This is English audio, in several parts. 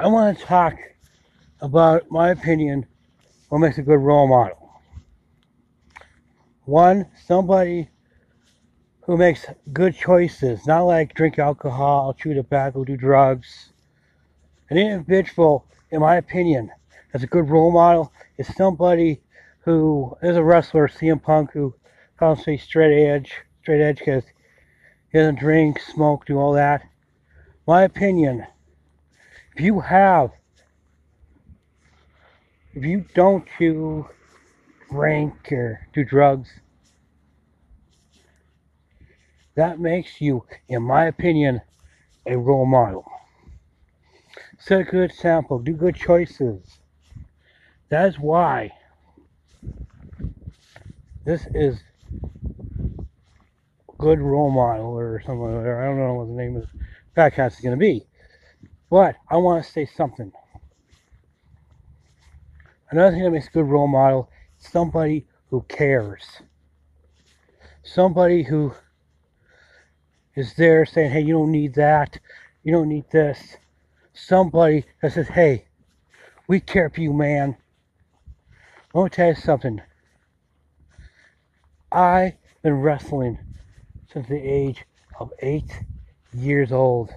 I want to talk about my opinion what makes a good role model. One, somebody who makes good choices, not like drink alcohol, chew tobacco, do drugs. An individual, in my opinion, that's a good role model is somebody who is a wrestler, CM Punk, who calls say straight edge, straight edge because he doesn't drink, smoke, do all that. My opinion, if you have, if you don't chew, drink, or do drugs, that makes you, in my opinion, a role model. Set a good example, do good choices. That's why this is good role model or something. I don't know what the name of the podcast is going to be. But I want to say something. Another thing that makes a good role model somebody who cares. Somebody who is there saying, hey, you don't need that. You don't need this. Somebody that says, hey, we care for you, man. I Let me tell you something. I've been wrestling since the age of eight years old.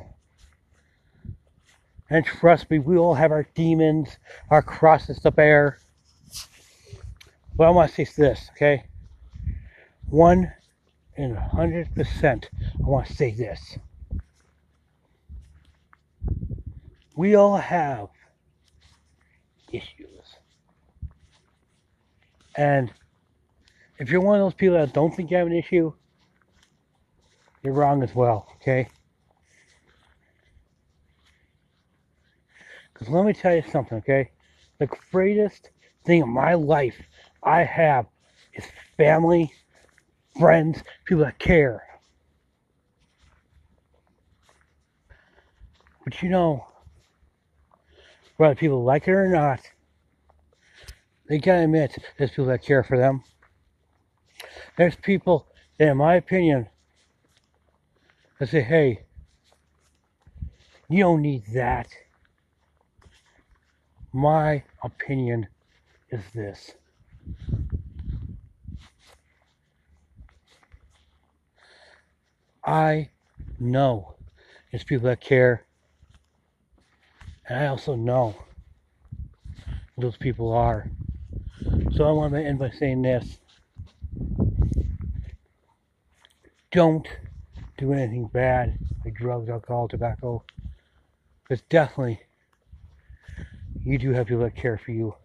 And trust me, we all have our demons, our crosses to bear. But I want to say this, okay? One in a hundred percent, I want to say this. We all have issues. And if you're one of those people that don't think you have an issue, you're wrong as well, okay? Because let me tell you something, okay? The greatest thing in my life I have is family, friends, people that care. But you know, whether people like it or not, they gotta admit there's people that care for them. There's people that, in my opinion, that say, hey, you don't need that. My opinion is this. I know there's people that care. And I also know those people are. So I want to end by saying this. Don't do anything bad like drugs, alcohol, tobacco. Because definitely you do have people that care for you.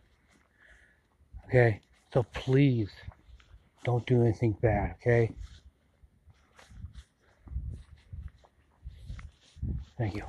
Okay? So please don't do anything bad, okay? Thank you.